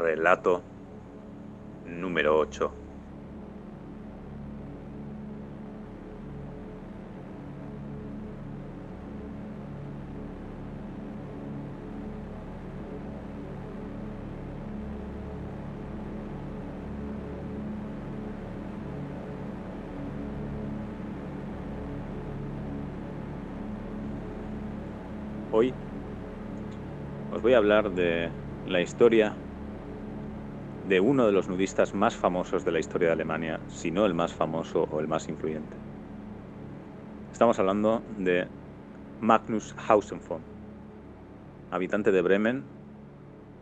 Relato número 8. Hoy os voy a hablar de la historia de uno de los nudistas más famosos de la historia de Alemania, si no el más famoso o el más influyente. Estamos hablando de Magnus Hausenfon, habitante de Bremen,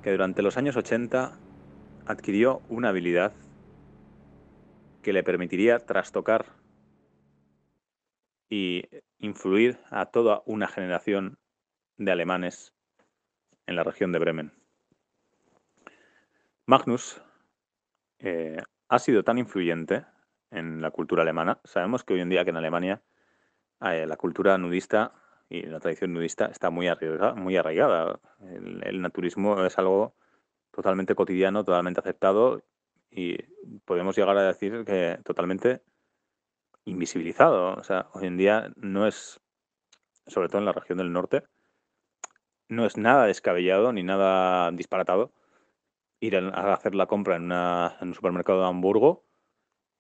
que durante los años 80 adquirió una habilidad que le permitiría trastocar y influir a toda una generación de alemanes en la región de Bremen. Magnus eh, ha sido tan influyente en la cultura alemana. Sabemos que hoy en día que en Alemania eh, la cultura nudista y la tradición nudista está muy arraigada. Muy arraigada. El, naturismo es algo totalmente cotidiano, totalmente aceptado y podemos llegar a decir que totalmente invisibilizado. O sea, hoy en día no es, sobre todo en la región del norte, no es nada descabellado ni nada disparatado ir a hacer la compra en, un supermercado de Hamburgo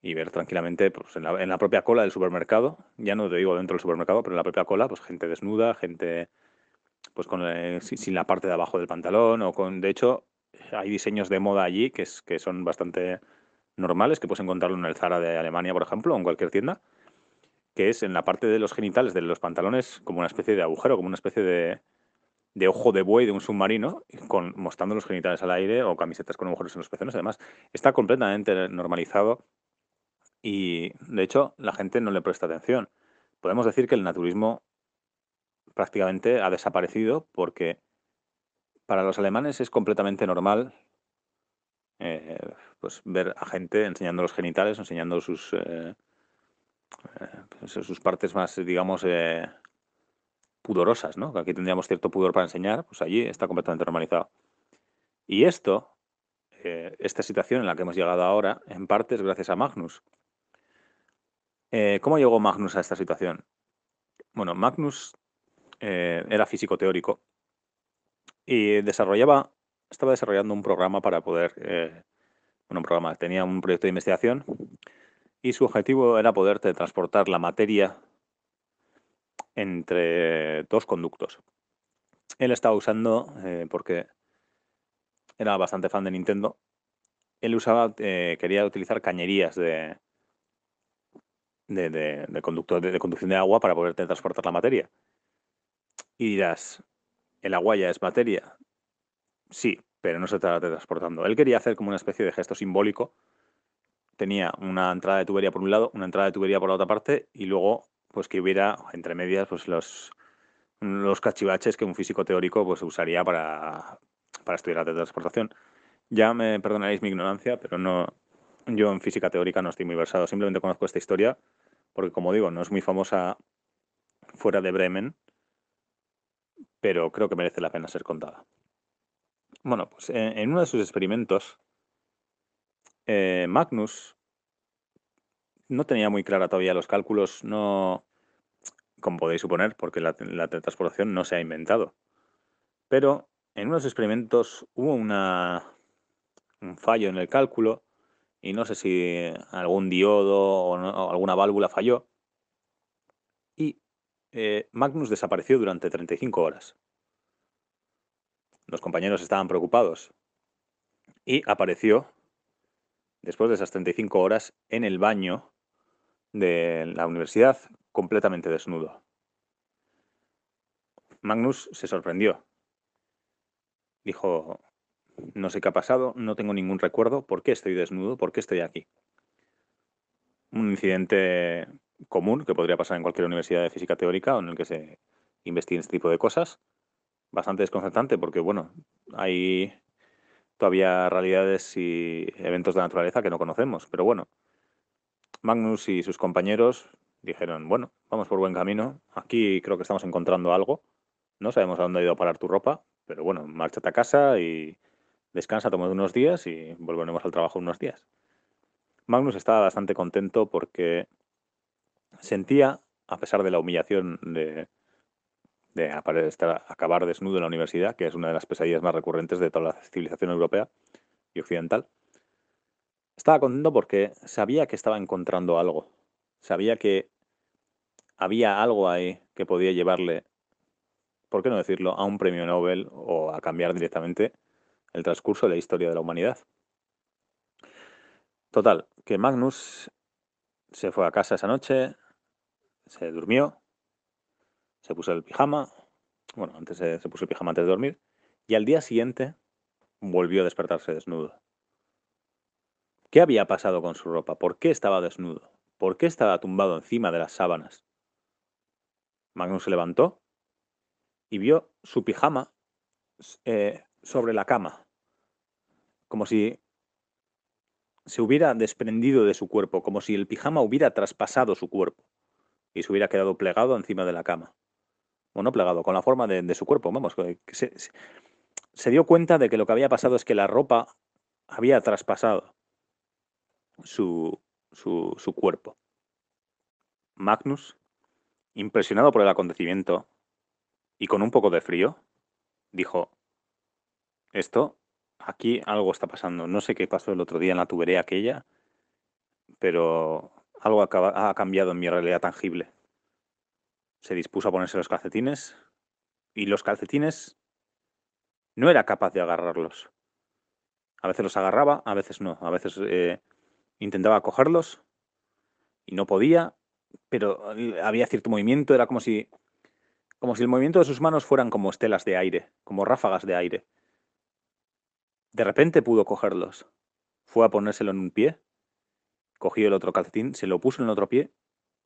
y ver tranquilamente pues, en, la, propia cola del supermercado, ya no te digo dentro del supermercado, pero en la propia cola, pues gente desnuda, gente pues con eh, sin la parte de abajo del pantalón o con, de hecho, hay diseños de moda allí que, es, que son bastante normales, que puedes encontrarlo en el Zara de Alemania, por ejemplo, o en cualquier tienda, que es en la parte de los genitales de los pantalones como una especie de agujero, como una especie de, de ojo de buey de un submarino, con, mostrando los genitales al aire o camisetas con agujeros en los pezones. Además, está completamente normalizado y, de hecho, la gente no le presta atención. Podemos decir que el naturismo prácticamente ha desaparecido porque para los alemanes es completamente normal eh, pues ver a gente enseñando los genitales, enseñando sus, eh, eh, pues sus partes más, digamos, pudorosas, ¿no? Aquí tendríamos cierto pudor para enseñar, pues allí está completamente normalizado. Y esto, eh, esta situación en la que hemos llegado ahora, en parte es gracias a Magnus. Eh, ¿Cómo llegó Magnus a esta situación? Bueno, Magnus eh, era físico teórico y desarrollaba, estaba desarrollando un programa para poder, bueno, un programa, tenía un proyecto de investigación y su objetivo era poder transportar la materia entre dos conductos. Él estaba usando, eh, porque era bastante fan de Nintendo, él usaba, eh, quería utilizar cañerías de, de, de, conducto, de, conducción de agua para poder transportar la materia. Y dirás, ¿el agua ya es materia? Sí, pero no se está transportando. Él quería hacer como una especie de gesto simbólico. Tenía una entrada de tubería por un lado, una entrada de tubería por la otra parte y luego pues que hubiera entre medias pues los, los cachivaches que un físico teórico pues usaría para, para estudiar la teletransportación. Ya me perdonaréis mi ignorancia, pero no yo en física teórica no estoy muy versado. Simplemente conozco esta historia porque, como digo, no es muy famosa fuera de Bremen, pero creo que merece la pena ser contada. Bueno, pues en, uno de sus experimentos, eh, Magnus no tenía muy clara todavía los cálculos, no, como podéis suponer, porque la, la no se ha inventado. Pero en unos experimentos hubo una, un fallo en el cálculo y no sé si algún diodo o, alguna válvula falló y eh, Magnus desapareció durante 35 horas. Los compañeros estaban preocupados y apareció después de esas 35 horas en el baño de la universidad completamente desnudo. Magnus se sorprendió. Dijo, no sé qué ha pasado, no tengo ningún recuerdo, ¿por qué estoy desnudo? ¿Por qué estoy aquí? Un incidente común que podría pasar en cualquier universidad de física teórica o en el que se investiguen este tipo de cosas. Bastante desconcertante porque, bueno, hay todavía realidades y eventos de naturaleza que no conocemos, pero bueno, Magnus y sus compañeros dijeron, bueno, vamos por buen camino, aquí creo que estamos encontrando algo, no sabemos a dónde ha ido a parar tu ropa, pero bueno, márchate a casa y descansa, toma unos días y volveremos al trabajo unos días. Magnus estaba bastante contento porque sentía, a pesar de la humillación de, de acabar desnudo en la universidad, que es una de las pesadillas más recurrentes de toda la civilización europea y occidental, estaba contento porque sabía que estaba encontrando algo. Sabía que había algo ahí que podía llevarle, ¿por qué no decirlo?, a un premio Nobel o a cambiar directamente el transcurso de la historia de la humanidad. Total, que Magnus se fue a casa esa noche, se durmió, se puso el pijama, bueno, antes se, puso el pijama antes de dormir, y al día siguiente volvió a despertarse desnudo. ¿Qué había pasado con su ropa? ¿Por qué estaba desnudo? ¿Por qué estaba tumbado encima de las sábanas? Magnus se levantó y vio su pijama eh, sobre la cama, como si se hubiera desprendido de su cuerpo, como si el pijama hubiera traspasado su cuerpo y se hubiera quedado plegado encima de la cama. Bueno, plegado, con la forma de, su cuerpo, vamos. Se, se, dio cuenta de que lo que había pasado es que la ropa había traspasado su, su, su cuerpo. Magnus, impresionado por el acontecimiento y con un poco de frío, dijo, esto, aquí algo está pasando. No sé qué pasó el otro día en la tubería aquella, pero algo ha cambiado en mi realidad tangible. Se dispuso a ponerse los calcetines y los calcetines no era capaz de agarrarlos. A veces los agarraba, a veces no. A veces eh, intentaba cogerlos y no podía, pero había cierto movimiento, era como si, como si el movimiento de sus manos fueran como estelas de aire, como ráfagas de aire. De repente pudo cogerlos. Fue a ponérselo en un pie, cogió el otro calcetín, se lo puso en el otro pie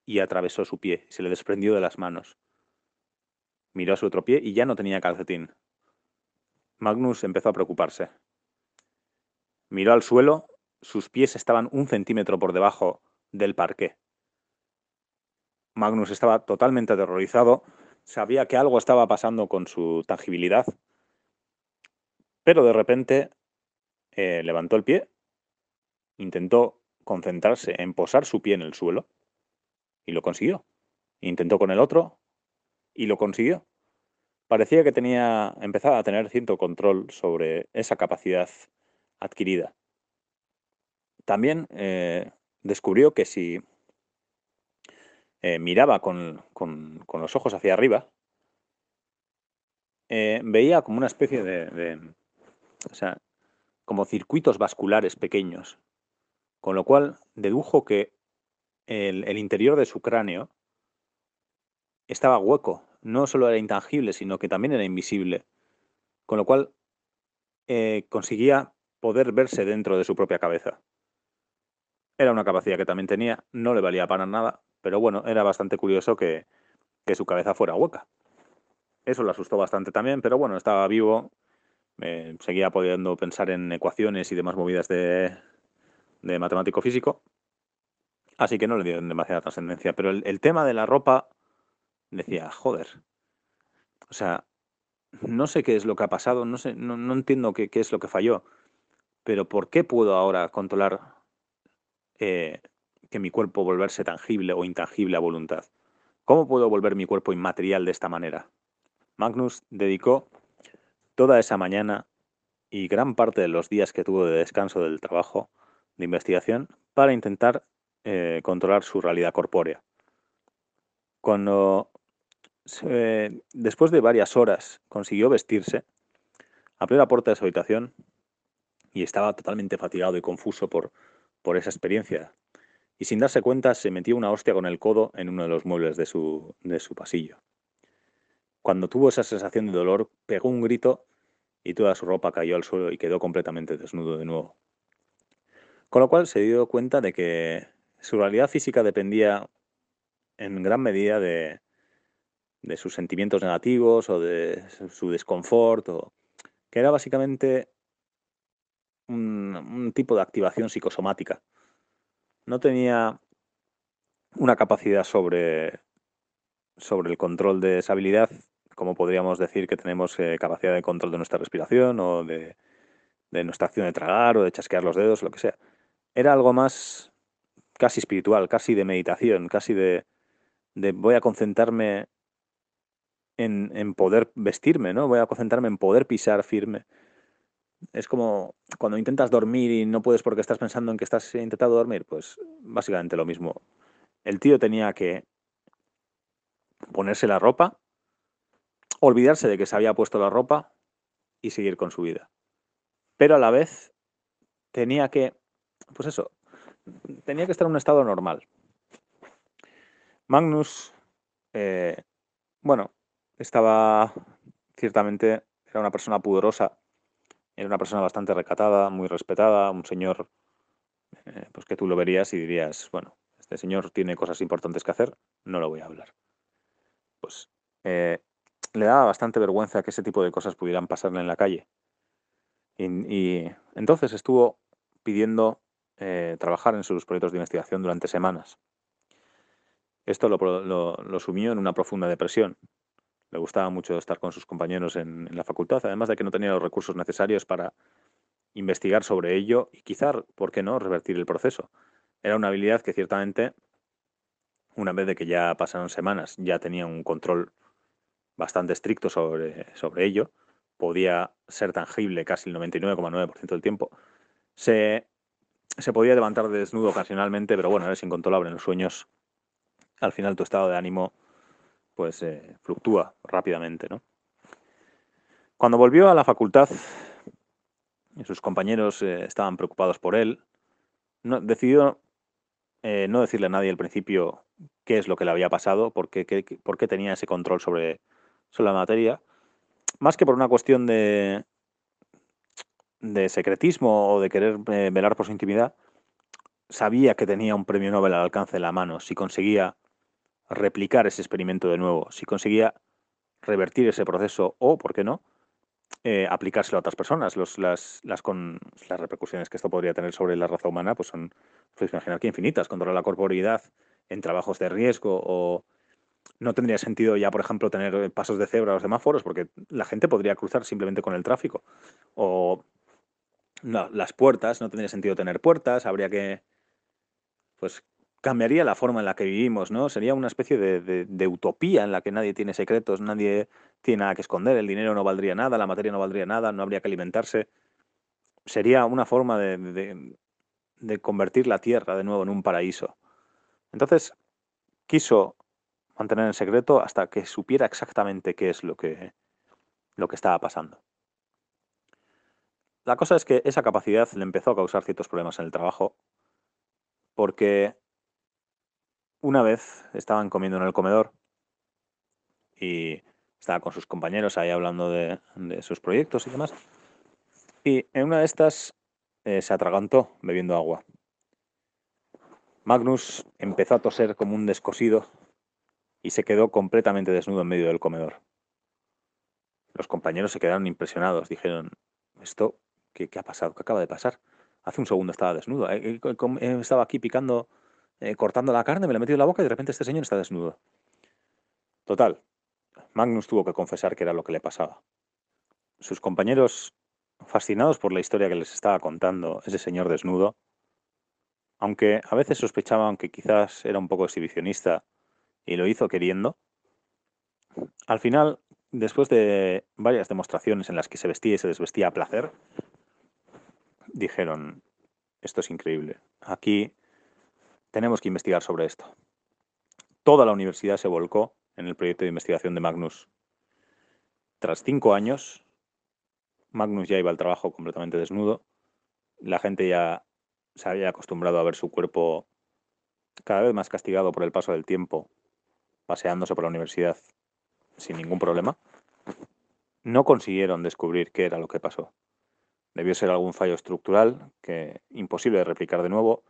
y atravesó su pie, se le desprendió de las manos. Miró a su otro pie y ya no tenía calcetín. Magnus empezó a preocuparse. Miró al suelo, sus pies estaban un centímetro por debajo del parqué. Magnus estaba totalmente aterrorizado, sabía que algo estaba pasando con su tangibilidad pero de repente eh, levantó el pie, intentó concentrarse en posar su pie en el suelo y lo consiguió. Intentó con el otro y lo consiguió. Parecía que tenía, empezaba a tener cierto control sobre esa capacidad adquirida. También eh, descubrió que si eh, miraba con, los ojos hacia arriba, veía como una especie de, o sea, como circuitos vasculares pequeños, con lo cual dedujo que el, interior de su cráneo estaba hueco, no solo era intangible, sino que también era invisible, con lo cual eh, conseguía poder verse dentro de su propia cabeza. Era una capacidad que también tenía, no le valía para nada, pero bueno, era bastante curioso que, que su cabeza fuera hueca. Eso le asustó bastante también, pero bueno, estaba vivo seguía pudiendo pensar en ecuaciones y demás movidas de, matemático físico. Así que no le dio demasiada trascendencia. Pero el, tema de la ropa, decía, joder. O sea, no sé qué es lo que ha pasado, no, sé, no, entiendo qué, es lo que falló. Pero ¿por qué puedo ahora controlar eh, que mi cuerpo volverse tangible o intangible a voluntad? ¿Cómo puedo volver mi cuerpo inmaterial de esta manera? Magnus dedicó toda esa mañana y gran parte de los días que tuvo de descanso del trabajo de investigación para intentar eh, controlar su realidad corpórea. Cuando después de varias horas consiguió vestirse, abrió la puerta de su habitación y estaba totalmente fatigado y confuso por, por esa experiencia. Y sin darse cuenta se metió una hostia con el codo en uno de los muebles de su, de su pasillo. Cuando tuvo esa sensación de dolor, pegó un grito y toda su ropa cayó al suelo y quedó completamente desnudo de nuevo. Con lo cual se dio cuenta de que su realidad física dependía en gran medida de, sus sentimientos negativos o de su desconfort, o, que era básicamente un, tipo de activación psicosomática. No tenía una capacidad sobre, sobre el control de esa habilidad como podríamos decir que tenemos eh, capacidad de control de nuestra respiración o de, de nuestra acción de tragar o de chasquear los dedos, lo que sea. Era algo más casi espiritual, casi de meditación, casi de, de voy a concentrarme en, en, poder vestirme, ¿no? Voy a concentrarme en poder pisar firme. Es como cuando intentas dormir y no puedes porque estás pensando en que estás intentando dormir, pues básicamente lo mismo. El tío tenía que ponerse la ropa, olvidarse de que se había puesto la ropa y seguir con su vida. Pero a la vez tenía que, pues eso, tenía que estar en un estado normal. Magnus, eh, bueno, estaba ciertamente, era una persona pudorosa, era una persona bastante recatada, muy respetada, un señor, eh, pues que tú lo verías y dirías, bueno, este señor tiene cosas importantes que hacer, no lo voy a hablar. Pues eh, le daba bastante vergüenza que ese tipo de cosas pudieran pasarle en la calle. Y, entonces estuvo pidiendo eh, trabajar en sus proyectos de investigación durante semanas. Esto lo, sumió en una profunda depresión. Le gustaba mucho estar con sus compañeros en, la facultad, además de que no tenía los recursos necesarios para investigar sobre ello y quizá, ¿por qué no?, revertir el proceso. Era una habilidad que ciertamente, una vez de que ya pasaron semanas, ya tenía un control bastante estricto sobre, sobre ello, podía ser tangible casi el 99,9% del tiempo, se, se podía levantar desnudo ocasionalmente, pero bueno, eres incontrolable en los sueños. Al final tu estado de ánimo pues eh, fluctúa rápidamente, ¿no? Cuando volvió a la facultad, sus compañeros eh, estaban preocupados por él. No, decidió eh, no decirle a nadie al principio qué es lo que le había pasado, por qué, tenía ese control sobre, sobre la materia, más que por una cuestión de, de secretismo o de querer velar por su intimidad, sabía que tenía un premio Nobel al alcance de la mano si conseguía replicar ese experimento de nuevo, si conseguía revertir ese proceso o, ¿por qué no?, eh, aplicárselo a otras personas. Los, las, las, con, las repercusiones que esto podría tener sobre la raza humana pues son, puedes imaginar que infinitas. Controlar la corporeidad en trabajos de riesgo o no tendría sentido ya, por ejemplo, tener pasos de cebra o semáforos porque la gente podría cruzar simplemente con el tráfico. O las puertas, no tendría sentido tener puertas, habría que, pues cambiaría la forma en la que vivimos, ¿no? Sería una especie de, utopía en la que nadie tiene secretos, nadie tiene nada que esconder, el dinero no valdría nada, la materia no valdría nada, no habría que alimentarse. Sería una forma de, convertir la Tierra de nuevo en un paraíso. Entonces, quiso mantener en secreto hasta que supiera exactamente qué es lo que estaba pasando. La cosa es que esa capacidad le empezó a causar ciertos problemas en el trabajo porque una vez estaban comiendo en el comedor y estaba con sus compañeros ahí hablando de, sus proyectos y demás. Y en una de estas eh, se atragantó bebiendo agua. Magnus empezó a toser como un descosido y se quedó completamente desnudo en medio del comedor. Los compañeros se quedaron impresionados. Dijeron, ¿esto qué, qué ha pasado? ¿Qué acaba de pasar? Hace un segundo estaba desnudo. Eh, eh, estaba aquí picando eh, cortando la carne, me la he metido en la boca y de repente este señor está desnudo. Total, Magnus tuvo que confesar que era lo que le pasaba. Sus compañeros, fascinados por la historia que les estaba contando ese señor desnudo, aunque a veces sospechaban que quizás era un poco exhibicionista y lo hizo queriendo, al final, después de varias demostraciones en las que se vestía y se desvestía a placer, dijeron, esto es increíble. Aquí tenemos que investigar sobre esto. Toda la universidad se volcó en el proyecto de investigación de Magnus. Tras cinco años, Magnus ya iba al trabajo completamente desnudo. La gente ya se había acostumbrado a ver su cuerpo cada vez más castigado por el paso del tiempo, paseándose por la universidad sin ningún problema. No consiguieron descubrir qué era lo que pasó. Debió ser algún fallo estructural que imposible de replicar de nuevo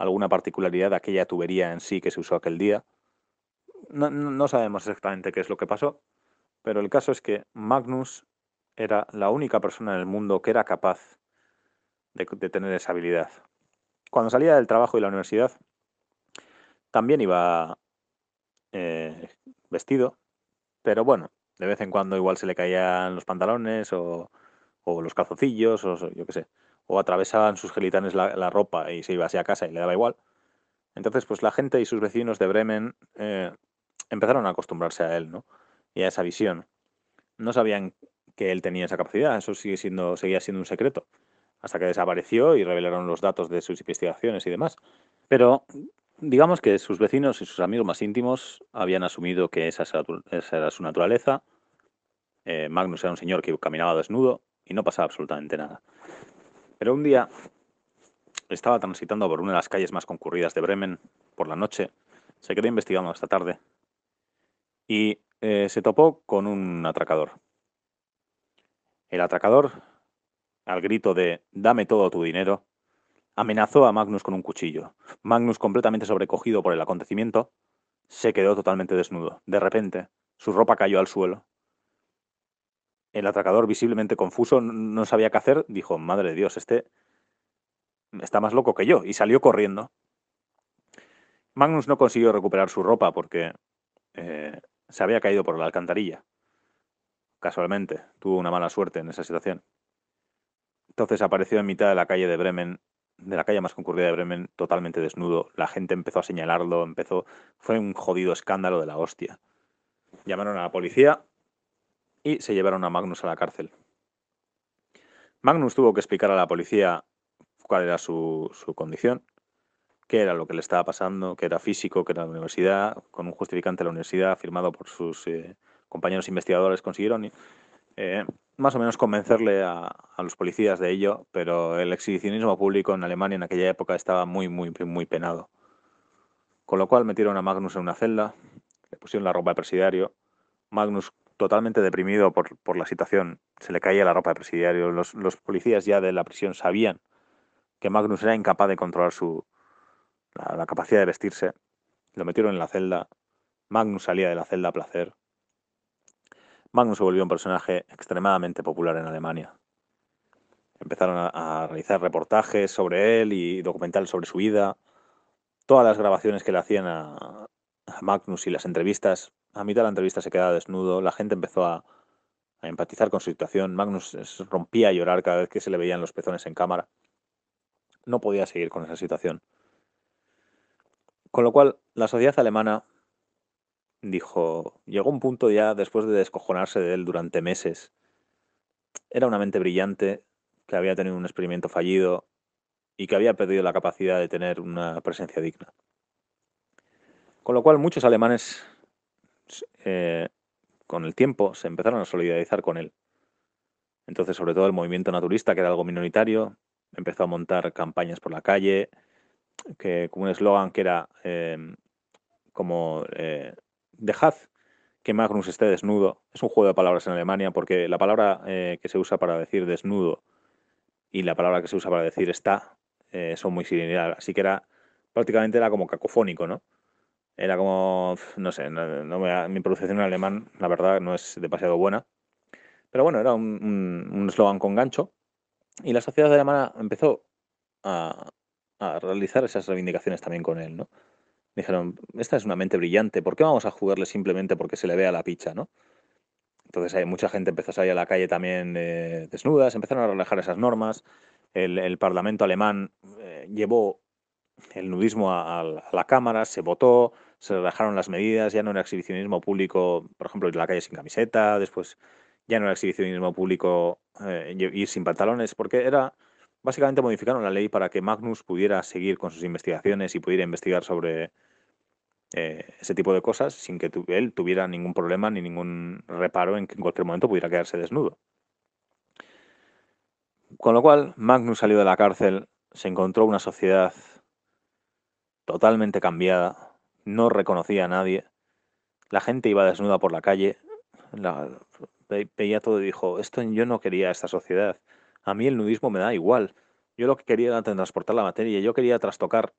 alguna particularidad de aquella tubería en sí que se usó aquel día. No, no, sabemos exactamente qué es lo que pasó, pero el caso es que Magnus era la única persona en el mundo que era capaz de, tener esa habilidad. Cuando salía del trabajo y la universidad, también iba eh, vestido, pero bueno, de vez en cuando igual se le caían los pantalones o, o los calzoncillos, o yo qué sé, o atravesaban sus gelitanes la, ropa y se iba así a casa y le daba igual. Entonces, pues la gente y sus vecinos de Bremen eh, empezaron a acostumbrarse a él, ¿no? Y a esa visión. No sabían que él tenía esa capacidad, eso sigue siendo, seguía siendo un secreto, hasta que desapareció y revelaron los datos de sus investigaciones y demás. Pero digamos que sus vecinos y sus amigos más íntimos habían asumido que esa, era su naturaleza. Eh, Magnus era un señor que caminaba desnudo y no pasaba absolutamente nada. Pero un día estaba transitando por una de las calles más concurridas de Bremen por la noche, se quedó investigando hasta tarde y eh, se topó con un atracador. El atracador, al grito de dame todo tu dinero, amenazó a Magnus con un cuchillo. Magnus, completamente sobrecogido por el acontecimiento, se quedó totalmente desnudo. De repente, su ropa cayó al suelo. El atracador, visiblemente confuso, no sabía qué hacer, dijo, madre de Dios, este está más loco que yo, y salió corriendo. Magnus no consiguió recuperar su ropa porque eh, se había caído por la alcantarilla. Casualmente, tuvo una mala suerte en esa situación. Entonces apareció en mitad de la calle de Bremen de la calle más concurrida de Bremen totalmente desnudo. La gente empezó a señalarlo, empezó, fue un jodido escándalo de la hostia. Llamaron a la policía y se llevaron a Magnus a la cárcel. Magnus tuvo que explicar a la policía cuál era su, condición, qué era lo que le estaba pasando, que era físico, que era la universidad, con un justificante de la universidad firmado por sus eh, compañeros investigadores consiguieron eh, más o menos convencerle a, los policías de ello, pero el exhibicionismo público en Alemania en aquella época estaba muy, muy, muy penado. Con lo cual metieron a Magnus en una celda, le pusieron la ropa de presidiario. Magnus, totalmente deprimido por, por la situación, se le caía la ropa de presidiario. Los, policías ya de la prisión sabían que Magnus era incapaz de controlar su, la capacidad de vestirse. Lo metieron en la celda. Magnus salía de la celda a placer. Magnus se volvió un personaje extremadamente popular en Alemania. Empezaron a, realizar reportajes sobre él y documentales sobre su vida. Todas las grabaciones que le hacían a, Magnus y las entrevistas, a mitad de la entrevista se quedaba desnudo, la gente empezó a, a empatizar con su situación. Magnus rompía a llorar cada vez que se le veían los pezones en cámara. No podía seguir con esa situación. Con lo cual, la sociedad alemana dijo, llegó un punto ya después de descojonarse de él durante meses. Era una mente brillante que había tenido un experimento fallido y que había perdido la capacidad de tener una presencia digna. Con lo cual muchos alemanes eh, con el tiempo se empezaron a solidarizar con él. Entonces, sobre todo el movimiento naturista, que era algo minoritario, empezó a montar campañas por la calle, que con un eslogan que era eh, como eh, dejad que Magnus esté desnudo. Es un juego de palabras en Alemania porque la palabra eh, que se usa para decir desnudo y la palabra que se usa para decir está eh, son muy similares. Así que era prácticamente era como cacofónico, ¿no? Era como, no sé, mi pronunciación en alemán, la verdad, no es demasiado buena. Pero bueno, era un eslogan con gancho. Y la sociedad alemana empezó a, a realizar esas reivindicaciones también con él, ¿no? dijeron, esta es una mente brillante, ¿por qué vamos a jugarle simplemente porque se le vea la picha, ¿no? Entonces hay mucha gente empezó a salir a la calle también eh, desnudas, empezaron a relajar esas normas. El, Parlamento alemán eh, llevó el nudismo a, la Cámara, se votó, se relajaron las medidas, ya no era exhibicionismo público, por ejemplo, ir a la calle sin camiseta, después ya no era exhibicionismo público eh, ir sin pantalones, porque era básicamente modificaron la ley para que Magnus pudiera seguir con sus investigaciones y pudiera investigar sobre eh, ese tipo de cosas sin que él tuviera ningún problema ni ningún reparo en que en cualquier momento pudiera quedarse desnudo. Con lo cual, Magnus salió de la cárcel, se encontró una sociedad totalmente cambiada, no reconocía a nadie, la gente iba desnuda por la calle, veía todo y dijo, esto yo no quería esta sociedad, a mí el nudismo me da igual, yo lo que quería era transportar la materia, yo quería trastocar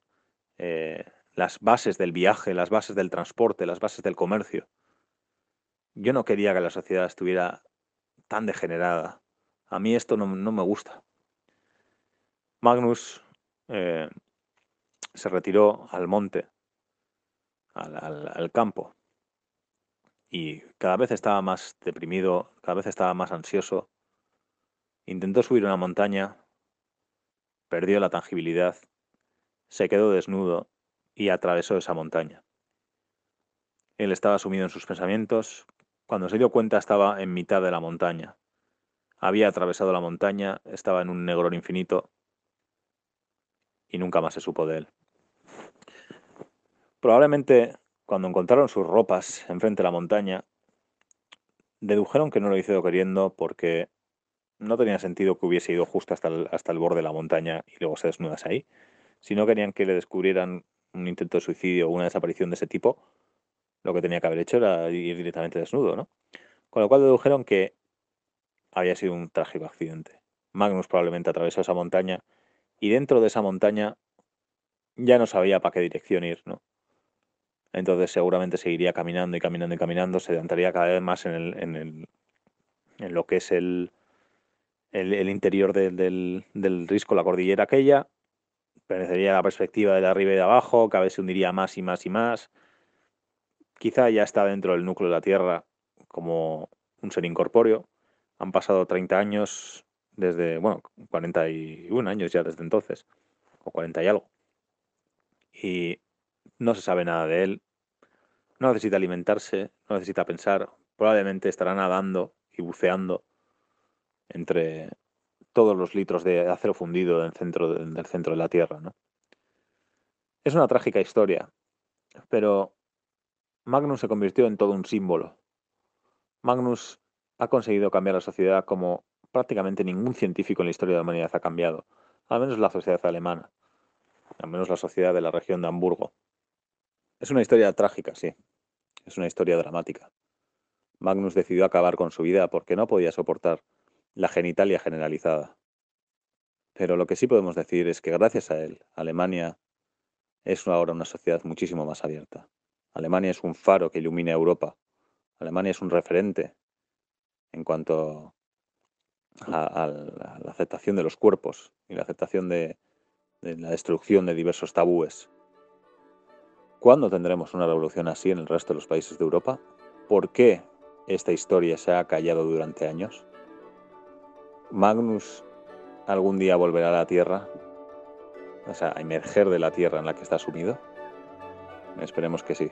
eh, las bases del viaje, las bases del transporte, las bases del comercio. Yo no quería que la sociedad estuviera tan degenerada. A mí esto no, me gusta. Magnus eh, se retiró al monte, al, campo, y cada vez estaba más deprimido, cada vez estaba más ansioso. Intentó subir una montaña, perdió la tangibilidad, se quedó desnudo y atravesó esa montaña. Él estaba sumido en sus pensamientos. Cuando se dio cuenta estaba en mitad de la montaña. Había atravesado la montaña, estaba en un negrón infinito y nunca más se supo de él. Probablemente cuando encontraron sus ropas enfrente de la montaña, dedujeron que no lo hizo queriendo porque no tenía sentido que hubiese ido justo hasta el, hasta el borde de la montaña y luego se desnudase ahí. Si no querían que le descubrieran un intento de suicidio o una desaparición de ese tipo, lo que tenía que haber hecho era ir directamente desnudo, ¿no? Con lo cual dedujeron que había sido un trágico accidente. Magnus probablemente atravesó esa montaña y dentro de esa montaña ya no sabía para qué dirección ir, ¿no? Entonces seguramente seguiría caminando y caminando y caminando, se adentraría cada vez más en, el, en, el, en lo que es el, el, interior del, del, risco, la cordillera aquella, perecería la perspectiva de arriba y de abajo, cada vez se hundiría más y más y más. Quizá ya está dentro del núcleo de la Tierra como un ser incorpóreo. Han pasado 30 años desde, bueno, 41 años ya desde entonces, o 40 y algo. Y no se sabe nada de él, no necesita alimentarse, no necesita pensar, probablemente estará nadando y buceando entre todos los litros de acero fundido del centro, del centro de la Tierra. ¿no? Es una trágica historia, pero Magnus se convirtió en todo un símbolo. Magnus ha conseguido cambiar la sociedad como prácticamente ningún científico en la historia de la humanidad ha cambiado, al menos la sociedad alemana, al menos la sociedad de la región de Hamburgo. Es una historia trágica, sí, es una historia dramática. Magnus decidió acabar con su vida porque no podía soportar la genitalia generalizada. Pero lo que sí podemos decir es que gracias a él, Alemania es ahora una sociedad muchísimo más abierta. Alemania es un faro que ilumina Europa. Alemania es un referente en cuanto a, la aceptación de los cuerpos y la aceptación de, de la destrucción de diversos tabúes. ¿Cuándo tendremos una revolución así en el resto de los países de Europa? ¿Por qué esta historia se ha callado durante años? Magnus algún día volverá a la Tierra, o sea, a emerger de la Tierra en la que está sumido. Esperemos que sí.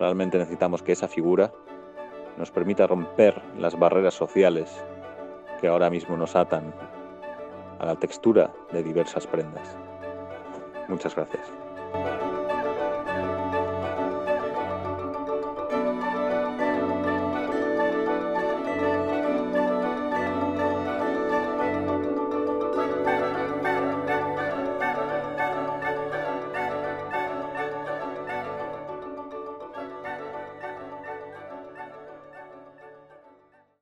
Realmente necesitamos que esa figura nos permita romper las barreras sociales que ahora mismo nos atan a la textura de diversas prendas. Muchas gracias.